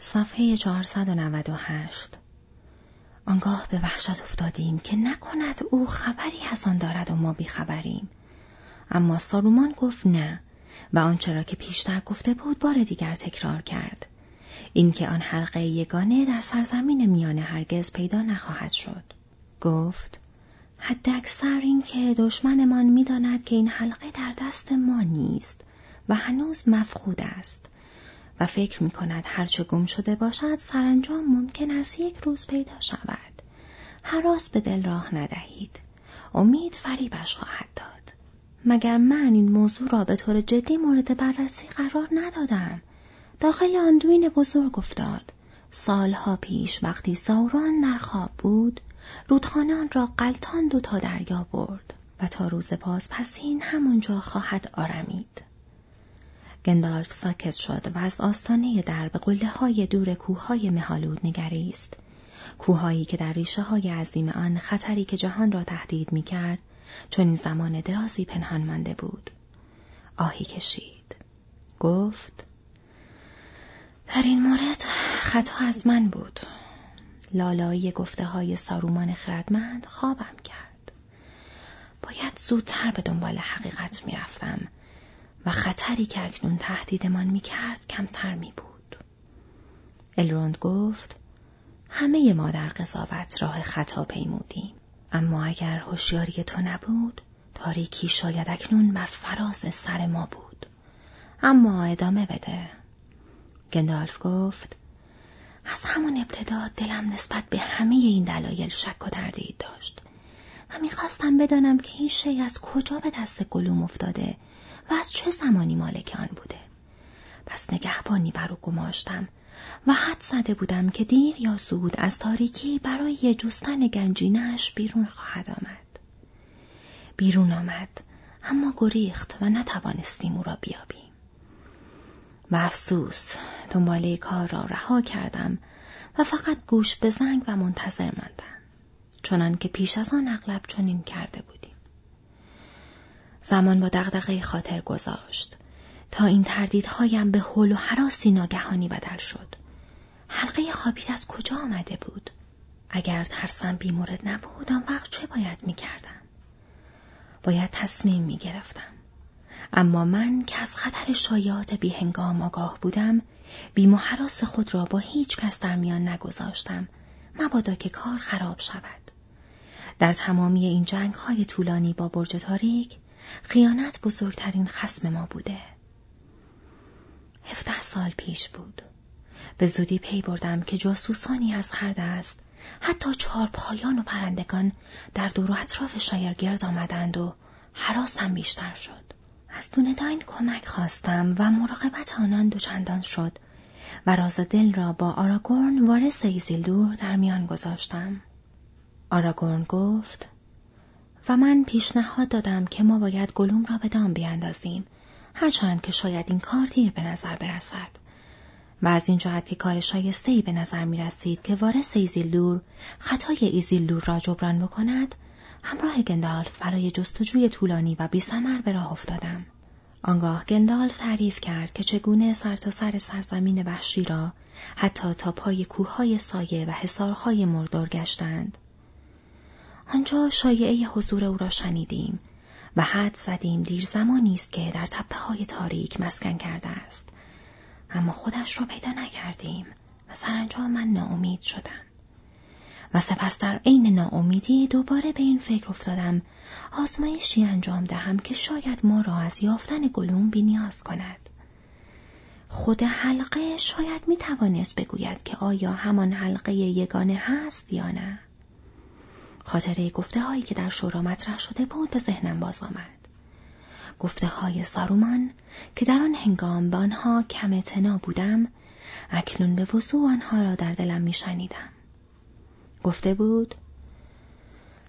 صفحه 498 آنگاه به وحشت افتادیم که نکند او خبری از آن دارد و ما بیخبریم. اما سارومان گفت نه و آنچه را که پیشتر گفته بود بار دیگر تکرار کرد. اینکه آن حلقه یگانه در سرزمین میانه هرگز پیدا نخواهد شد. گفت حد اکثر این که دشمنمان می‌داند که این حلقه در دست ما نیست و هنوز مفقود است و فکر می کند هرچه گم شده باشد سرانجام ممکن است یک روز پیدا شود. حراس به دل راه ندهید. امید فریبش خواهد داد. مگر من این موضوع را به طور جدی مورد بررسی قرار ندادم. داخل اندوین بزرگ افتاد. سالها پیش وقتی ساوران در خواب بود، رودخانه را قلتان دو تا دریا برد و تا روز باز پسین همونجا خواهد آرمید. گندالف ساکت شد و از آستانه در به قله های دور کوههای مهالود نگریست. کوههایی که در ریشه های عظیم آن خطری که جهان را تهدید می کرد چون این زمان درازی پنهان مانده بود. آهی کشید. گفت در این مورد خطا از من بود. لالایی گفته های سارومان خردمند خوابم کرد. باید زودتر به دنبال حقیقت می رفتم خطری که اکنون تهدیدمان می کرد کمتر می بود. الروند گفت همه ما در قضاوت راه خطا پیمودیم. اما اگر هوشیاری تو نبود تاریکی شاید اکنون بر فراز سر ما بود. اما ادامه بده. گندالف گفت از همون ابتدا دلم نسبت به همه این دلایل شک و تردید داشت. و می‌خواستم بدانم که این شی از کجا به دست گلوم افتاده و از چه زمانی مالک آن بوده؟ پس نگهبانی بر او گماشتم و حد زده بودم که دیر یا زود از تاریکی برای جستن گنجینش بیرون خواهد آمد. بیرون آمد اما گریخت و نتوانستیم او را بیابیم. و افسوس دنباله کار را رها کردم و فقط گوش به زنگ و منتظر ماندم چنان که پیش از آن اغلب چنین کرده بودیم زمان با دغدغه خاطر گذاشت تا این تردیدهایم به حول و حراسی ناگهانی بدل شد. حلقه خابیت از کجا آمده بود؟ اگر ترسم بیمورد نبود آن وقت چه باید می کردم؟ باید تصمیم می گرفتم. اما من که از خطر شایعات بیهنگام آگاه بودم بیم و خود را با هیچ کس در میان نگذاشتم مبادا که کار خراب شود. در تمامی این جنگ های طولانی با برج تاریک خیانت بزرگترین خسم ما بوده. هفته سال پیش بود. به زودی پی بردم که جاسوسانی از هر دست حتی چهار پایان و پرندگان در دور و اطراف شایر گرد آمدند و هراسم بیشتر شد. از دونداین کمک خواستم و مراقبت آنان دوچندان شد و راز دل را با آراگورن وارث ایزیلدور در میان گذاشتم. آراگورن گفت و من پیشنهاد دادم که ما باید گلوم را به دام بیاندازیم. هرچند که شاید این کار دیر به نظر برسد. و از این جهت که کار شایسته ای به نظر می رسید که وارث ایزیلدور خطای ایزیلدور را جبران بکند همراه گندالف برای جستجوی طولانی و بیثمر به راه افتادم. آنگاه گندالف تعریف کرد که چگونه سرتاسر سر سرزمین وحشی را حتی تا پای کوههای سایه و حصارهای مردور گشتند. آنجا شایعه حضور او را شنیدیم و حدس زدیم دیر زمانی است که در تپه های تاریک مسکن کرده است. اما خودش را پیدا نکردیم و سرانجام من ناامید شدم. و سپس در عین ناامیدی دوباره به این فکر افتادم آزمایشی انجام دهم که شاید ما را از یافتن گلوم بینیاز کند. خود حلقه شاید می توانست بگوید که آیا همان حلقه یگانه هست یا نه. خاطره گفته هایی که در شورا مطرح شده بود به ذهنم باز آمد. گفته های سارومان که در آن هنگام به آنها کم اعتنا بودم اکنون به وضوع آنها را در دلم میشنیدم. گفته بود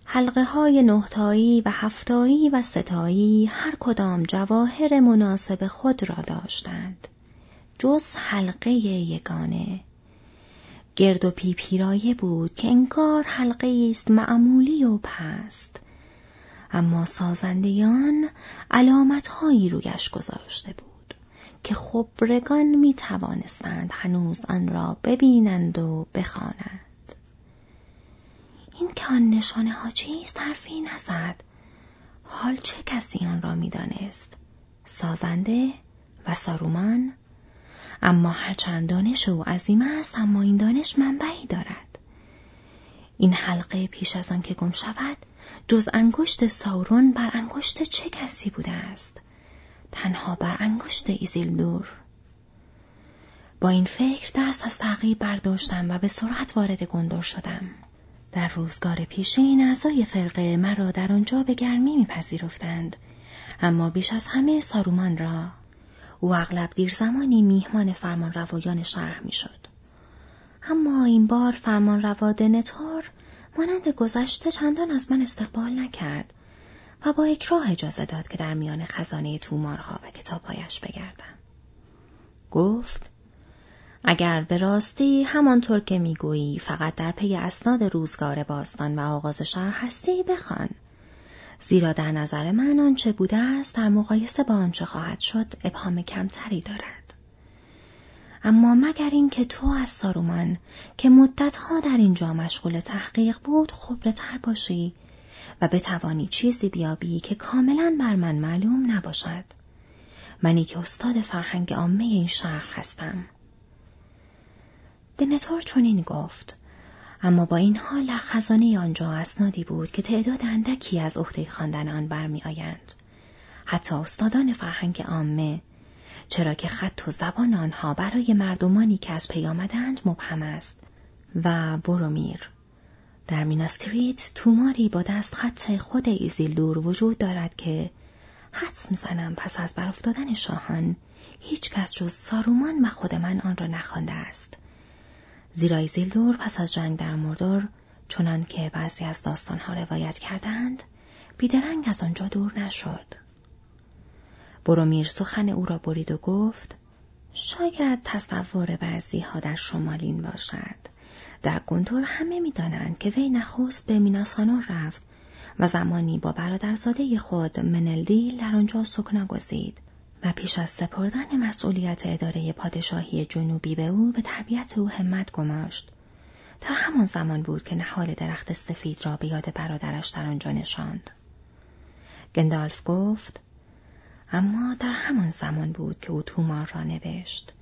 حلقه های نهتایی و هفتایی و ستایی هر کدام جواهر مناسب خود را داشتند. جز حلقه یگانه گرد و پیپیرایه بود که انگار حلقه است معمولی و پست اما سازندیان علامتهایی رویش گذاشته بود که خبرگان می توانستند هنوز آن را ببینند و بخوانند. این که آن نشانه ها چیست حرفی نزد. حال چه کسی آن را می‌دانست؟ سازنده و سارومان؟ اما هرچند دانش او عظیم است اما این دانش منبعی دارد. این حلقه پیش از آن که گم شود جز انگشت ساورون بر انگشت چه کسی بوده است؟ تنها بر انگشت ایزیلدور. با این فکر دست از تعقیب برداشتم و به سرعت وارد گندور شدم. در روزگار پیشین اعضای فرقه مرا در آنجا به گرمی میپذیرفتند اما بیش از همه سارومان را او اغلب دیر زمانی میهمان فرمان روایان شهر می‌شد اما این بار فرمان روا دنتور مانند گذشته چندان از من استقبال نکرد و با اکراه اجازه داد که در میان خزانه تومارها و کتابهایش بگردم. گفت اگر به راستی همانطور که می‌گویی فقط در پی اسناد روزگار باستان و آغاز شهر هستی بخوان. زیرا در نظر من آنچه بوده است در مقایسه با آنچه خواهد شد ابهام کمتری دارد. اما مگر اینکه تو از سارومان که مدتها در اینجا مشغول تحقیق بود خبرتر باشی و بتوانی چیزی بیابی که کاملا بر من معلوم نباشد. منی که استاد فرهنگ عامه این شهر هستم. دنتور چنین گفت اما با این حال در خزانه آنجا اسنادی بود که تعداد اندکی از عهده خواندن آن برمیآیند. حتی استادان فرهنگ عامه چرا که خط و زبان آنها برای مردمانی که از پی آمدند مبهم است. و برومیر. در میناس تیریت توماری با دست خط خود ایزیلدور وجود دارد که حدس می‌زنم پس از برافتادن شاهان هیچ کس جز سارومان و خود من آن را نخوانده است. زیرا ایزیلدور پس از جنگ در مردور چنان که بعضی از داستانها روایت کردند بیدرنگ از آنجا دور نشد. برومیر سخن او را برید و گفت شاید تصور بعضی ها در شمالین باشد. در گندور همه می‌دانند که وی نخست به میناسانور رفت و زمانی با برادرزاده خود منلدیل در آنجا سکنا گزید. و پیش از سپردن مسئولیت اداره پادشاهی جنوبی به او به تربیت او همت گماشت. در همان زمان بود که نهال درخت سفید را به یاد برادرش در آنجا نشاند. گندالف گفت اما در همان زمان بود که او تومار را نوشت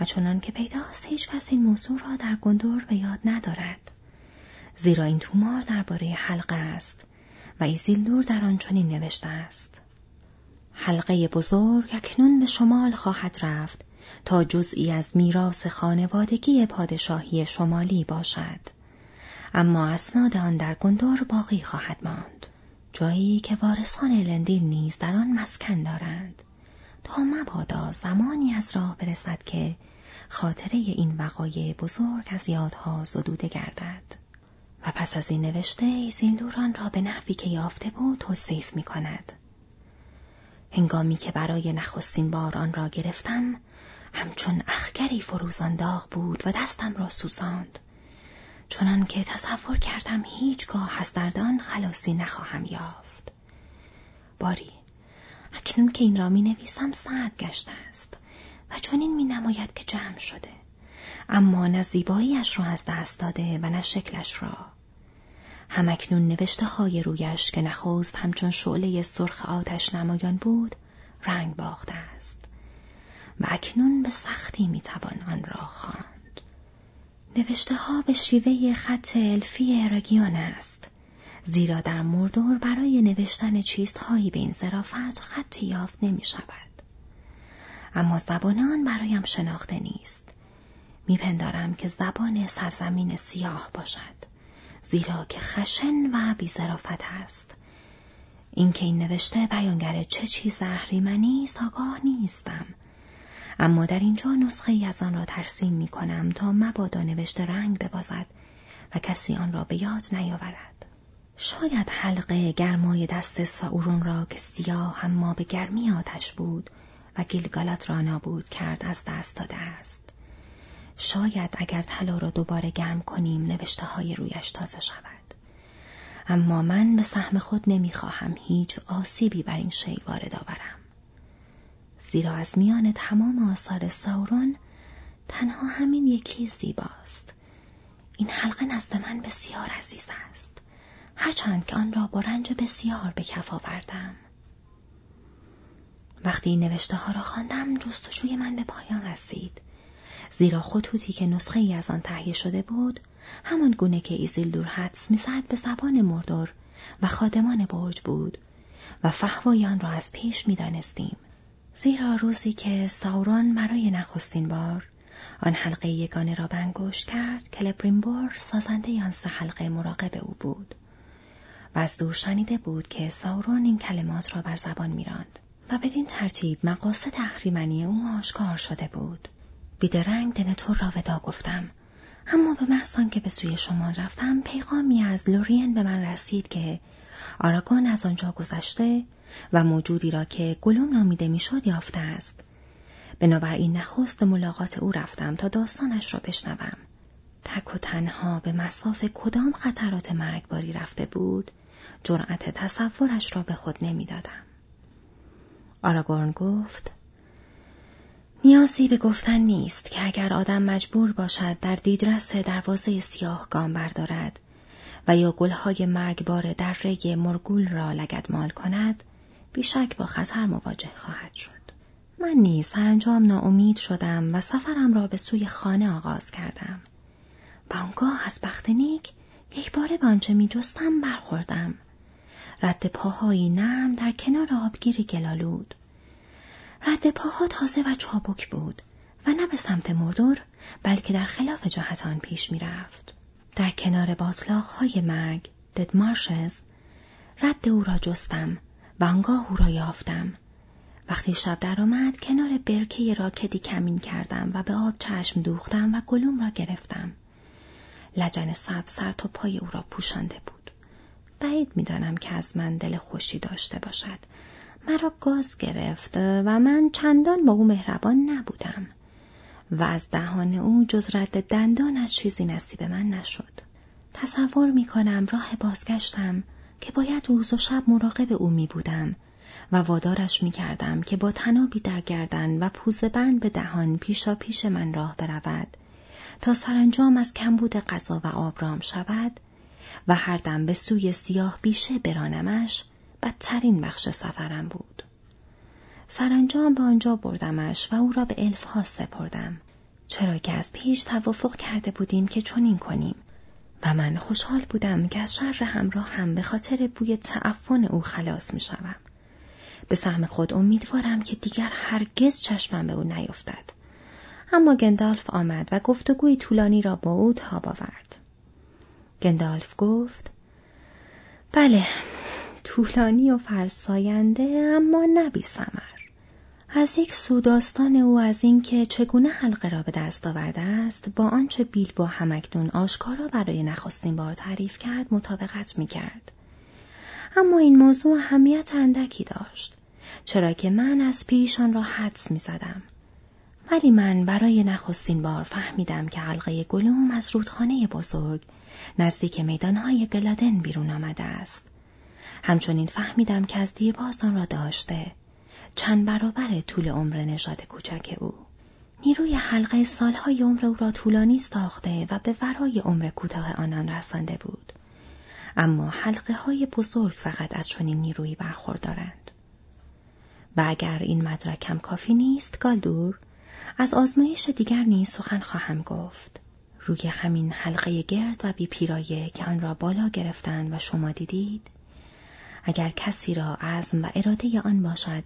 و چنان که پیداست هیچ کس این موضوع را در گندور به یاد ندارد. زیرا این تومار درباره حلقه است و ایزیلدور در آن چنین نوشته است. حلقه بزرگ اکنون به شمال خواهد رفت تا جزئی از میراث خانوادگی پادشاهی شمالی باشد. اما اسناد آن در گندور باقی خواهد ماند. جایی که وارثان لندیل نیز در آن مسکن دارند. تا مبادا زمانی از راه برسد که خاطره این وقایع بزرگ از یادها زدوده گردد. و پس از این نوشته ایزیلدوران را به نحوی که یافته بود توصیف می کند. هنگامی که برای نخستین بار آن را گرفتم همچون اخگری فروزان داغ بود و دستم را سوزاند. چنان که تصور کردم هیچگاه از درد آن خلاصی نخواهم یافت. باری اکنون که این را می نویسم سرد گشته است و چنین می نماید که جمع شده. اما نه زیباییش را از دست داده و نه شکلش را. همکنون نوشته های رویش که نخست همچون شعله سرخ آتش نمایان بود رنگ باخته است و اکنون به سختی می‌توان آن را خواند. نوشته ها به شیوه خط الفی رگیان است زیرا در مردور برای نوشتن چیزهایی به این ظرافت خط یافت نمی شود. اما زبان آن برایم شناخته نیست. میپندارم که زبان سرزمین سیاه باشد. زیرا که خشن و بیزرافت است. اینکه این نوشته بیانگر چه چیز اهریمنی است آگاه نیستم. اما در اینجا نسخه ای از آن را ترسیم می کنم تا مبادا نوشته رنگ ببازد و کسی آن را به یاد نیاورد. شاید حلقه گرمای دست ساورون را که سیاه اما به گرمی آتش بود و گیلگالات را نابود کرد از دست داده است. شاید اگر طلا را دوباره گرم کنیم نوشته های رویش تازه شود. اما من به سهم خود نمی‌خواهم هیچ آسیبی بر این شی وارد آورم. زیرا از میان تمام آثار ساورون تنها همین یکی زیباست این حلقه نزد من بسیار عزیز است هرچند که آن را با رنج بسیار به کف آوردم وقتی نوشته ها را خواندم جستجوی من به پایان رسید زیرا خطوطی که نسخه ای از آن تهیه شده بود همان گونه که ایزیلدور حدس می‌زد به زبان مردور و خادمان برج بود و فحوای را از پیش می‌دانستیم. زیرا روزی که ساورون برای نخستین بار آن حلقه یگانه را به انگشت کرد کلبریمبور سازنده آن سه حلقه مراقب او بود و از دور شنیده بود که ساورون این کلمات را بر زبان میراند و بدین ترتیب مقاصد اهریمنی او آشکار شده بود. بیدرنگ دنتور را ودا گفتم. اما به محض که به سوی شما رفتم پیغامی از لورین به من رسید که آراگون از آنجا گذشته و موجودی را که گلوم نامیده می‌شد یافته است. بنابراین نخست ملاقات او رفتم تا داستانش را بشنوم. تک و تنها به مساف کدام خطرات مرگباری رفته بود جرأت تصورش را به خود نمی‌دادم. آراگورن گفت نیازی به گفتن نیست که اگر آدم مجبور باشد در دیدرس دروازه سیاه گام بردارد و یا گلهای مرگبار در رگ مرگول را لگدمال کند بیشک با خطر مواجه خواهد شد. من نیز سرانجام ناامید شدم و سفرم را به سوی خانه آغاز کردم. و آنگاه از بخت نیک یک باره به آنچه می جستم برخوردم. رد پاهایی نرم در کنار آبگیری گلالود. رد پاها تازه و چابک بود و نه به سمت مردور بلکه در خلاف جهت آن پیش می رفت. در کنار باطلاق های مرگ دد مارشز رد او را جستم و آنگاه او را یافتم. وقتی شب درآمد کنار برکه راکدی کمین کردم و به آب چشم دوختم و گلوم را گرفتم. لجن سب سر تا پای او را پوشانده بود. بعید می‌دانم که از من دل خوشی داشته باشد. مرا گاز گرفت و من چندان با او مهربان نبودم. و از دهان او جز رد دندانش چیزی نصیب من نشد. تصور می کنم راه بازگشتم که باید روز و شب مراقب او می بودم و وادارش می کردم که با تنابی در گردن و پوزه بند به دهان پیشا پیش من راه برود تا سرانجام از کمبود غذا و آبرام شود و هر دم به سوی سیاه بیشه برانمش بدترین بخش سفرم بود. سرانجام به آنجا بردمش و او را به الف ها سپردم. چرا که از پیش توافق کرده بودیم که چنین کنیم و من خوشحال بودم که از شر همراه هم به خاطر بوی تعفن او خلاص می شوم. به سهم خود امیدوارم که دیگر هرگز چشمم به او نیفتد. اما گندالف آمد و گفتگوی طولانی را با او تاب آورد. گندالف گفت بله طولانی و فرساینده اما نبی سمر. از یک سوداستان او از اینکه چگونه حلقه را به دست آورده است با آنچه بیل با همکدون آشکارا برای نخستین بار تعریف کرد مطابقت می کرد. اما این موضوع همیت اندکی داشت چرا که من از پیش آن را حدس می زدم. ولی من برای نخستین بار فهمیدم که حلقه گلوم از رودخانه بزرگ نزدیک میدانهای گلادن بیرون آمده است. همچنین فهمیدم که از دیرباز آن را داشته چند برابر طول عمر نژاد کوچک او. نیروی حلقه سالهای عمر او را طولانی ساخته و به ورای عمر کوتاه آنان رسانده بود. اما حلقه های بزرگ فقط از چنین نیرویی برخوردارند. و اگر این مدرک هم کافی نیست گالدور از آزمایش دیگر نیز سخن خواهم گفت. روی همین حلقه گرد و بی پیرایه که آن را بالا گرفتند و شما دیدید اگر کسی را عزم و اراده آن باشد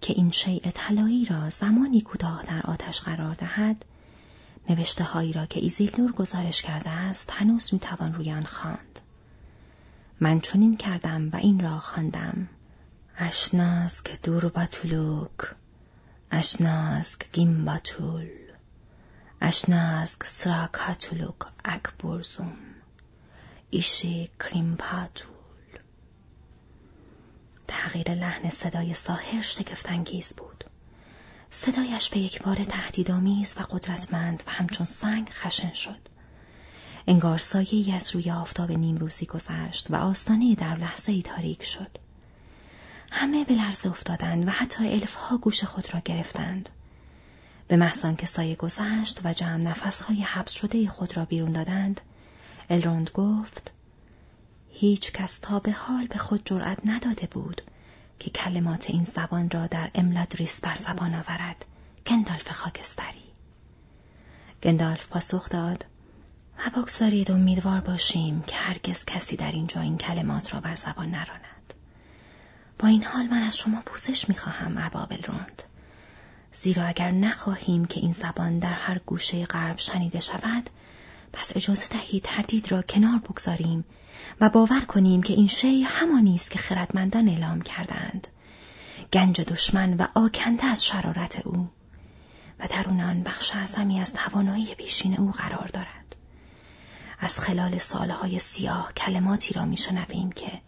که این شیء طلایی را زمانی کوتاه در آتش قرار دهد نوشته هایی را که ایزیلدور گزارش کرده است هنوز می‌توان روی آن خواند. من چنین کردم و این را خواندم. اشناسک دور باتولوک اشناسک گیم باتول اشناسک سراکاتولوک اکبرزوم ایشی کریم پاتول تغییر لحن صدای ساهر شگفتانگیز بود. صدایش به یک بار تهدیدآمیز و قدرتمند و همچون سنگ خشن شد. انگار سایه از روی آفتاب نیمروزی گذشت و آستانه در لحظه ای تاریک شد. همه به لرزه افتادند و حتی الفها گوش خود را گرفتند. به محض که سایه گذشت و جمع نفسهای حبس شده خود را بیرون دادند، الروند گفت هیچ کس تا به حال به خود جرأت نداده بود که کلمات این زبان را در املادریس بر زبان آورد. گندالف خاکستری. گندالف پاسخ داد و بگذارید امیدوار باشیم که هرگز کسی در اینجا این کلمات را بر زبان نراند. با این حال من از شما پوزش می‌خواهم ارباب الروند زیرا اگر نخواهیم که این زبان در هر گوشه غرب شنیده شود پس اجازه دهید تردید را کنار بگذاریم و باور کنیم که این شی همانی است که خردمندان اعلام کردند. گنج دشمن و آکنده از شرارت او. و درون آن بخش اعظمی از توانایی پیشین او قرار دارد. از خلال سالهای سیاه کلماتی را میشنویم که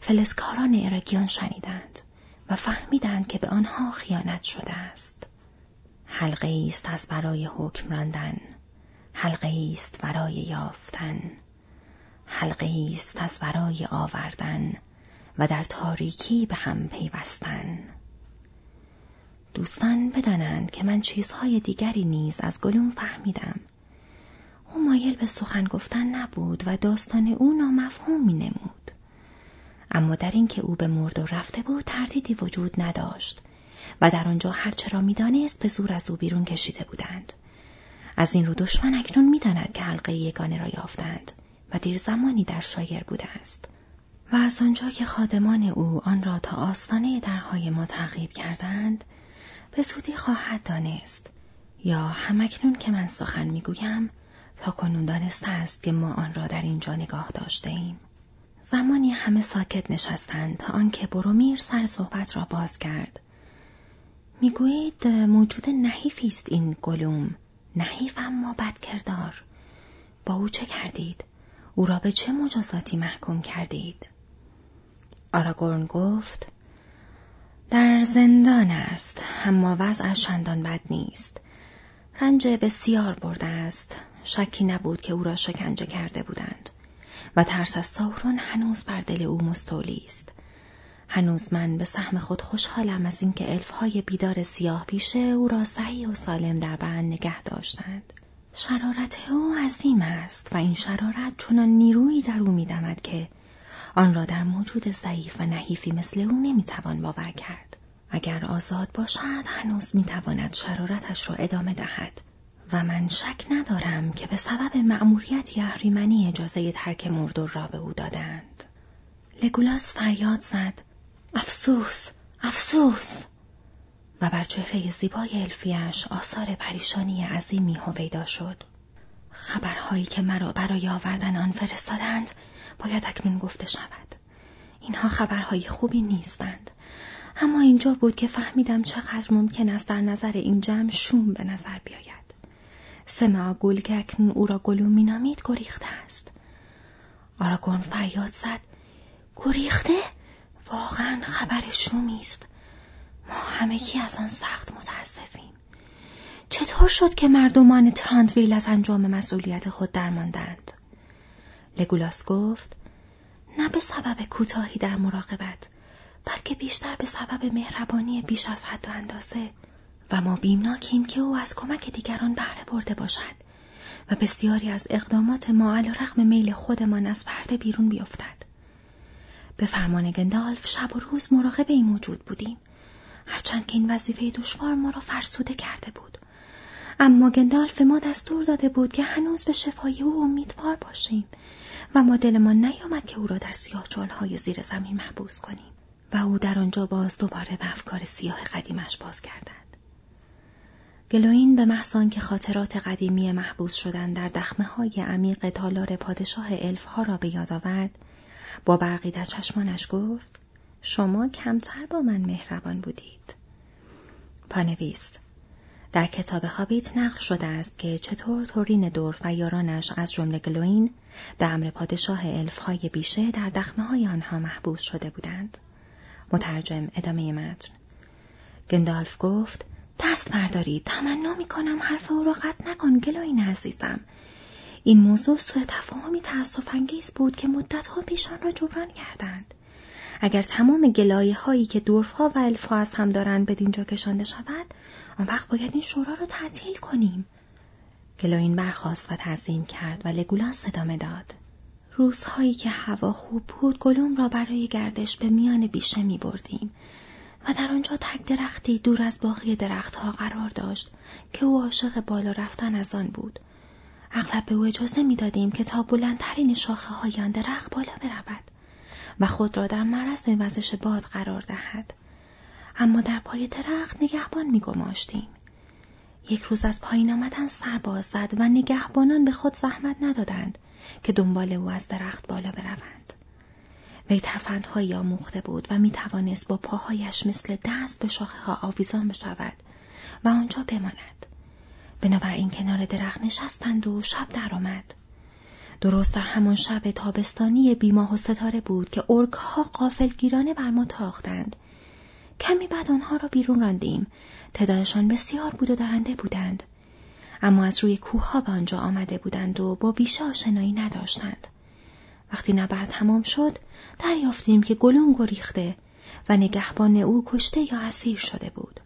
فلسکاران ارگیان شنیدند و فهمیدند که به آنها خیانت شده است. حلقه است از برای حکم راندن. حلقه است برای یافتن حلقه است از برای آوردن و در تاریکی به هم پیوستن دوستان بدانند که من چیزهای دیگری نیز از گلوم فهمیدم او مایل به سخن گفتن نبود و داستان او نامفهوم می نمود. اما در اینکه او به مرد و رفته بود تردیدی وجود نداشت و در آنجا هرچه را می‌دانست به زور از او بیرون کشیده بودند. از این رو دشمن اکنون می‌داند که حلقه یگانه را یافتند و دیر زمانی در شایر بوده است و از آنجا که خادمان او آن را تا آستانه درهای ما تعقیب کردند به زودی خواهد دانست یا همکنون که من سخن می‌گویم تا کنون دانسته است که ما آن را در اینجا نگاه داشته ایم. زمانی همه ساکت نشستند تا آنکه برومیر سر صحبت را باز کرد. می‌گویید موجود نحیفی است این گلوم نحیف اما بدکردار. با او چه کردید؟ او را به چه مجازاتی محکوم کردید؟ آراگورن گفت در زندان است اما وضعش چندان بد نیست. رنج بسیار برده است. شکی نبود که او را شکنجه کرده بودند. و ترس از ساورون هنوز بر دل او مستولی است. هنوز من به سهم خود خوشحالم از اینکه الفهای بیدار سیاه پیشه او را صحیح و سالم در بند نگه داشتند. شرارت او عظیم است و این شرارت چنان نیرویی در او میدمد که آن را در موجود ضعیف و نحیفی مثل او نمی‌توان باور کرد. اگر آزاد باشد هنوز می‌تواند شرارتش را ادامه دهد و من شک ندارم که به سبب مأموریت اهریمنی اجازه ترک مردور را به او دادند. لگولاس فریاد زد افسوس افسوس. و بر چهره زیبای الفیش آثار پریشانی عظیمی هویدا شد. خبرهایی که مرا برای آوردن آن فرستادند باید اکنون گفته شود. اینها خبرهای خوبی نیستند. اما اینجا بود که فهمیدم چقدر ممکن است در نظر این جمع شوم به نظر بیاید. سمع گل که اکنون او را گلوم مینامید گریخته است. آراگون فریاد زد. گریخته؟ واقعا خبر شومی است ما همگی از آن سخت متاسفیم. چطور شد که مردمان تراندویل از انجام مسئولیت خود درماندند؟ لگولاس گفت نه به سبب کوتاهی در مراقبت بلکه بیشتر به سبب مهربانی بیش از حد و اندازه. و ما بیمناکیم که او از کمک دیگران بهره برده باشد و بسیاری از اقدامات ما علی رغم میل خودمان از پرده بیرون بیفتد. به فرمان گندالف شب و روز مراقب این موجود بودیم هرچند که این وظیفه دشوار ما را فرسوده کرده بود اما گندالف ما دستور داده بود که هنوز به شفای او امیدوار باشیم و ما دلمان نیامد که او را در سیاه های زیر زمین محبوس کنیم و او در آنجا باز دوباره به افکار سیاه قدیمش باز کردند. گلوین به محض که خاطرات قدیمی محبوس شدن در دخمه های عمیق تالار پادشاه الف ها را به یاد آورد با برقی در چشمانش گفت شما کمتر با من مهربان بودید. پانویست در کتاب هابیت نقل شده است که چطور تورین دور و یارانش از جمله گلوین به امر پادشاه الفهای بیشه در دخمه های آنها محبوس شده بودند. مترجم ادامه متن گندالف گفت دست بردارید تمنا می کنم حرف او را قطع نکن گلوین عزیزم این موضوع سوء تفاهمی تأسف انگیز بود که مدتها پیش آن را جبران کردند. اگر تمام گلایه هایی که دورفها و الفا از هم دارند به دینجا کشانده شود آن وقت باید این شورا رو تعطیل کنیم. گلاین برخواست و تعظیم کرد و لگولاس ادامه داد. روزهایی که هوا خوب بود گلوم را برای گردش به میان بیشه می بردیم و در آنجا تک درختی دور از باقی درختها قرار داشت که او عاشق بالا رفتن از آن بود. اغلب به او اجازه می دادیم که تا بلندترین شاخه های آن درخت بالا برود و خود را در معرض وزش باد قرار دهد. اما در پای درخت نگهبان می گماشتیم. یک روز از پایین آمدن سر باز زد و نگهبانان به خود زحمت ندادند که دنبال او از درخت بالا بروند. وی ترفندهایی آموخته بود و می توانست با پاهایش مثل دست به شاخه ها آویزان بشود و آنجا بماند. بنابراین کنار درخت نشستند و شب درآمد. درست در همان شب تابستانی بیماه و ستاره بود که ارگ ها قافلگیرانه بر ما تاختند. کمی بعد آنها را بیرون راندیم. تعدادشان بسیار بود و درنده بودند. اما از روی کوه ها به آنجا آمده بودند و با بیشه آشنایی نداشتند. وقتی نبرد تمام شد دریافتیم که گلون گریخته و نگهبان او کشته یا اسیر شده بود.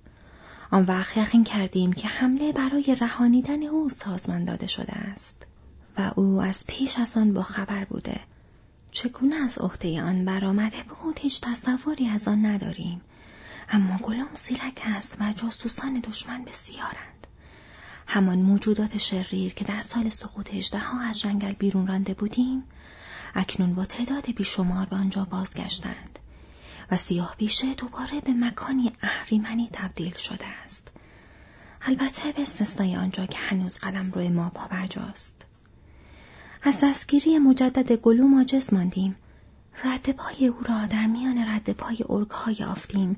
آن وقت یقین کردیم که حمله برای رهانیدن او سازمان داده شده است. و او از پیش از آن با خبر بوده. چگونه از عهده آن برآمده بود هیچ تصوری از آن نداریم. اما گلوم سیرک است و جاسوسان دشمن بسیارند. همان موجودات شریر که در سال سقوط هجده ها از جنگل بیرون رانده بودیم اکنون با تعداد بیشمار به آنجا بازگشتند. و سیاه بیشه دوباره به مکانی اهریمنی تبدیل شده است. البته به استثنای آنجا که هنوز قلم روی ما پابرجاست. از دستگیری مجدد گلوم عاجز ماندیم. رد پای او را در میان رد پای ارگهای آفتیم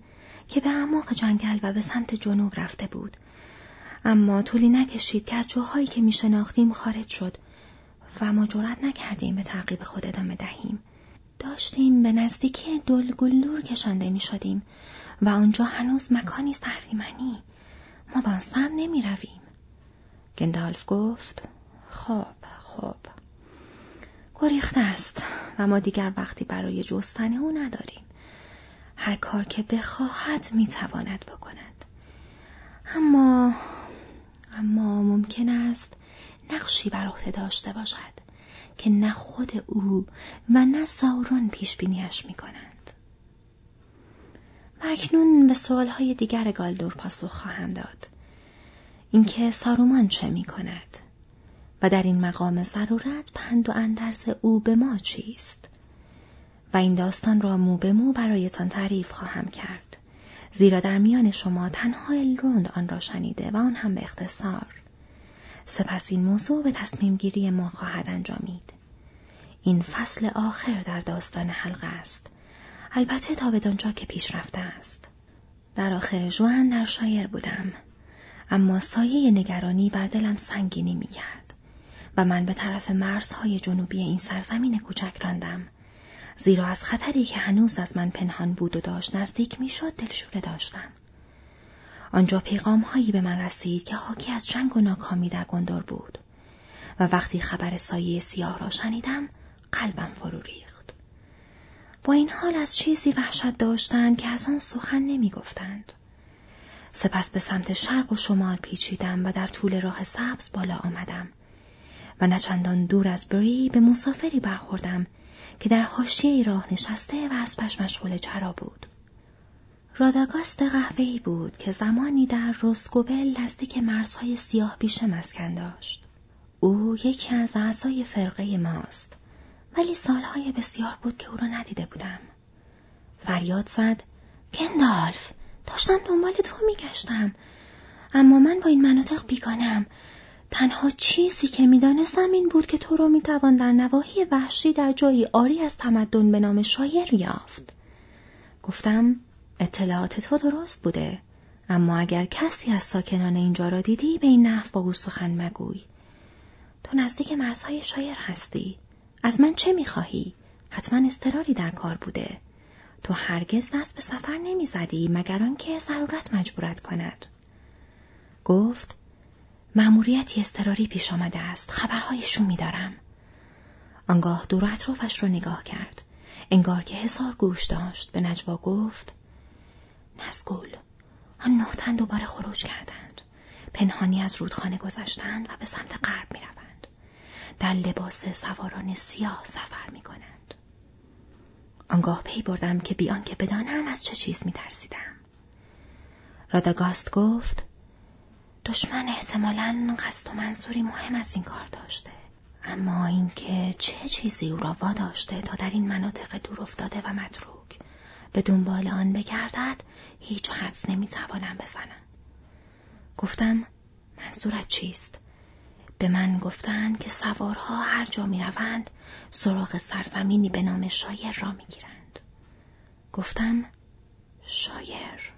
که به اعماق جنگل و به سمت جنوب رفته بود. اما طولی نکشید که از جاهایی که می شناختیم خارج شد و ما جرأت نکردیم به تعقیب خود ادامه دهیم. داشتیم به نزدیکی دلگلور کشانده می شدیم و آنجا هنوز مکانی سهریمنی. ما با سم نمی رویم. گندالف گفت خب خب گریخته است و ما دیگر وقتی برای جستن او نداریم. هر کار که بخواهد می تواند بکند. اما اما ممکن است نقشی بر عهده داشته باشد که نه خود او و نه ساورون پیش بینیش می کنند. و اکنون به سوالهای دیگر گالدور پاسخ خواهم داد. اینکه سارومان چه می کند؟ و در این مقام ضرورت پند و اندرز او به ما چیست؟ و این داستان را مو به مو برایتان تعریف خواهم کرد. زیرا در میان شما تنها الروند آن را شنیده و آن هم به اختصار. سپس این موضوع به تصمیم گیری ما خواهد انجامید. این فصل آخر در داستان حلقه است. البته تا به دانجا که پیش رفته است. در آخر جوان در شایر بودم. اما سایه نگرانی بر دلم سنگینی می کرد و من به طرف مرزهای جنوبی این سرزمین کوچک راندم. زیرا از خطری که هنوز از من پنهان بود و داشت نزدیک می شد دلشوره داشتم. آنجا پیغام هایی به من رسید که حاکی از جنگ و ناکامی در گندور بود و وقتی خبر سایه سیاه را شنیدم قلبم فرو ریخت. با این حال از چیزی وحشت داشتند که از آن سخن نمی گفتند. سپس به سمت شرق و شمال پیچیدم و در طول راه سبز بالا آمدم و نچندان دور از بری به مسافری برخوردم که در حاشیه راه نشسته و اسبش مشغول چرا بود. راداگاست قهوه‌ای بود که زمانی در روسکوبل نزدیک مرزهای سیاه بیشه مسکن داشت. او یکی از اعضای فرقه ماست ولی سالهای بسیار بود که او را ندیده بودم. فریاد زد گندالف داشتم دنبال تو میگشتم اما من با این مناطق بیگانم تنها چیزی که می‌دانستم این بود که تو را می‌توان در نواحی وحشی در جایی آری از تمدن به نام شایر یافت گفتم اطلاعات تو درست بوده. اما اگر کسی از ساکنان اینجا را دیدی به این نحو با او سخن مگوی. تو نزدیک مرزهای شایر هستی. از من چه می‌خواهی؟ حتما استراری در کار بوده. تو هرگز دست به سفر نمی‌زدی مگر آنکه ضرورت مجبورت کند. گفت مأموریتی استراری پیش آمده است. خبرهای شومی دارم. آنگاه دور اطرافش را نگاه کرد. انگار که هزار گوش داشت. به نجوا گفت نزگول آن نهتن دوباره خروج کردند پنهانی از رودخانه گذشتند و به سمت غرب می روند. در لباس سواران سیاه سفر می کنند. آنگاه پی بردم که بیان که بدانم از چه چیز می ترسیدم. راداگاست گفت دشمن احتمالا قصد و منصوری مهم از این کار داشته. اما اینکه چه چیزی او را واداشته تا در این مناطق دور افتاده و متروک به دنبال آن بگردد هیچ حدس نمی‌توانم بزنم. گفتم منظورت چیست؟ به من گفتند که سوارها هر جا می روند سراغ سرزمینی به نام شایر را می گیرند. گفتم شایر.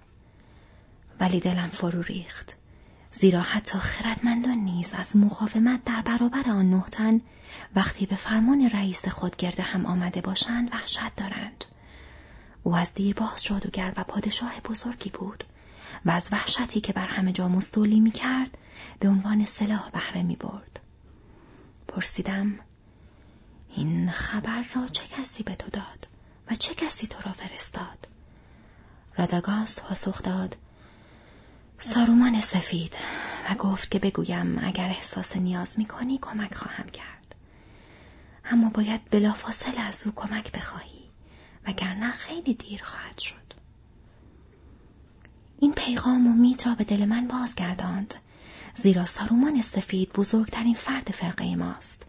ولی دلم فرو ریخت. زیرا حتی خردمندان نیز از مقاومت در برابر آن نهتن وقتی به فرمان رئیس خود گرده هم آمده باشند وحشت دارند. او از دیرباز جادوگر و پادشاه بزرگی بود و از وحشتی که بر همه جا مستولی می کرد به عنوان سلاح بهره می برد. پرسیدم این خبر را چه کسی به تو داد و چه کسی تو را فرستاد؟ راداگاست پاسخ داد سارومان سفید و گفت که بگویم اگر احساس نیاز می کنی کمک خواهم کرد. اما باید بلافاصله از او کمک بخواهی وگرنه خیلی دیر خواهد شد. این پیغام امید را به دل من بازگرداند زیرا سارومان سفید بزرگترین فرد فرقه ماست.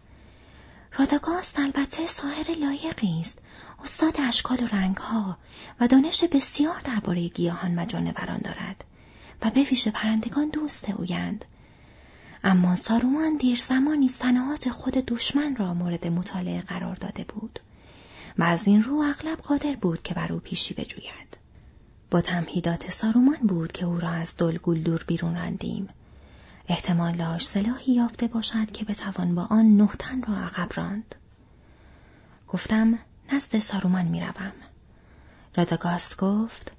راداگاست البته ساهر لایقی است استاد اشکال و رنگها و دانش بسیار درباره گیاهان و جانوران دارد و به ویژه پرندگان دوست اویند اما سارومان دیر زمانی صنعات خود دشمن را مورد مطالعه قرار داده بود و از این رو اغلب قادر بود که بر او پیشی بجوید. با تمهیدات سارومان بود که او را از دلگول دور بیرون راندیم. احتمال داشت سلاحی یافته باشد که بتوان با آن نهتن را عقب راند. گفتم نزد سارومان می‌روم. راداگاست گفت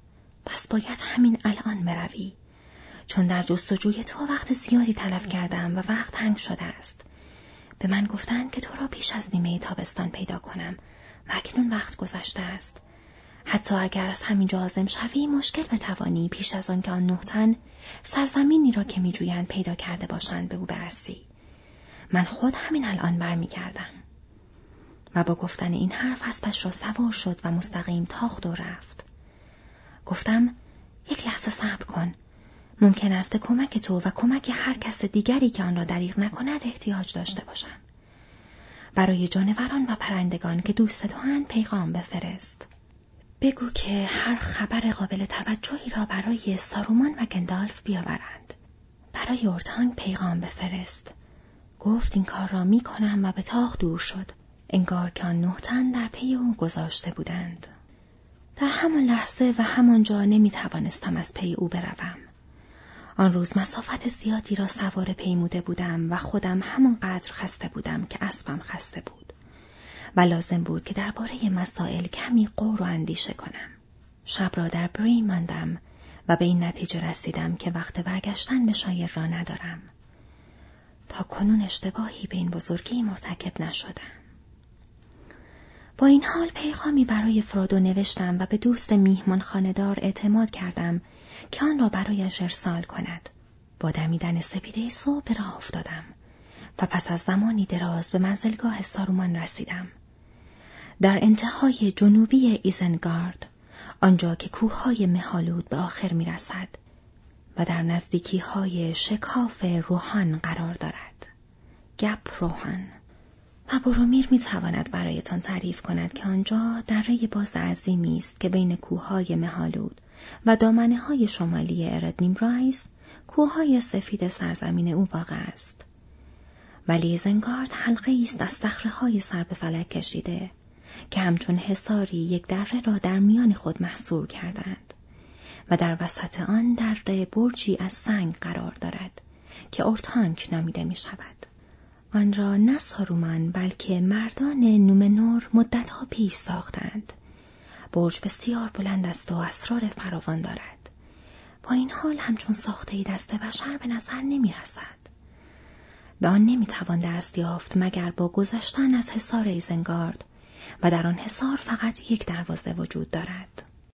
پس باید همین الان بروی. چون در جستجوی تو وقت زیادی تلف کردم و وقت تنگ شده است. به من گفتند که تو را پیش از نیمه تابستان پیدا کنم. و اکنون وقت گذشته است. حتی اگر از همین آزم شوی مشکل بتوانی پیش از آنکه آن نهتن سرزمینی را که میجویند پیدا کرده باشند به او برسی. من خود همین الان برمیگردم. و با گفتن این حرف اسبش را سوار شد و مستقیم تاخت و رفت. گفتم یک لحظه صبر کن ممکن است کمک تو و کمک هر کس دیگری که آن را دریغ نکند احتیاج داشته باشم. برای جانوران و پرندگان که دوست تو هن پیغام بفرست. بگو که هر خبر قابل توجهی را برای سارومان و گندالف بیاورند. برای اورتانگ پیغام بفرست. گفت این کار را می کنم و به تاخ دور شد. انگار که آن نهتن در پی او گذاشته بودند. در همان لحظه و همانجا نمی توانستم از پی او بروم. آن روز مسافت زیادی را سوار پیموده بودم و خودم همانقدر خسته بودم که اسبم خسته بود و لازم بود که درباره مسائل کمی قور و اندیشه کنم. شب را در بری ماندم و به این نتیجه رسیدم که وقت برگشتن به شایر را ندارم. تا کنون اشتباهی به این بزرگی مرتکب نشدم. با این حال پیغامی برای فرادو نوشتم و به دوست میهمان خاندار اعتماد کردم که آن را برایش ارسال کند. با دمیدن سپیده صبح به راه افتادم و پس از زمانی دراز به منزلگاه سارومان رسیدم. در انتهای جنوبی ایزنگارد، آنجا که کوههای مهالود به آخر می رسد و در نزدیکی های شکاف روحان قرار دارد. گپ روحان و برومیر می تواند برایتان تعریف کند که آنجا دره باز عظیمی است که بین کوههای مهالود و دامنه های شمالی اردنیم رایز کوههای سفید سرزمین او واقع است. ولی زنگارد حلقه است از صخره های سر به فلک کشیده که همچون حساری یک دره را در میان خود محصور کردند و در وسط آن دره برجی از سنگ قرار دارد که اورتانک نامیده می شود. آن را نه سارومان بلکه مردان نومنور مدتها پیش ساختند برج بسیار بلند است و اسرار فراوان دارد. با این حال همچون ساخته دست بشر به نظر نمی رسد. به آن نمی توان دست یافت مگر با گذشتن از حصار ایزنگارد و در آن حصار فقط یک دروازه وجود دارد.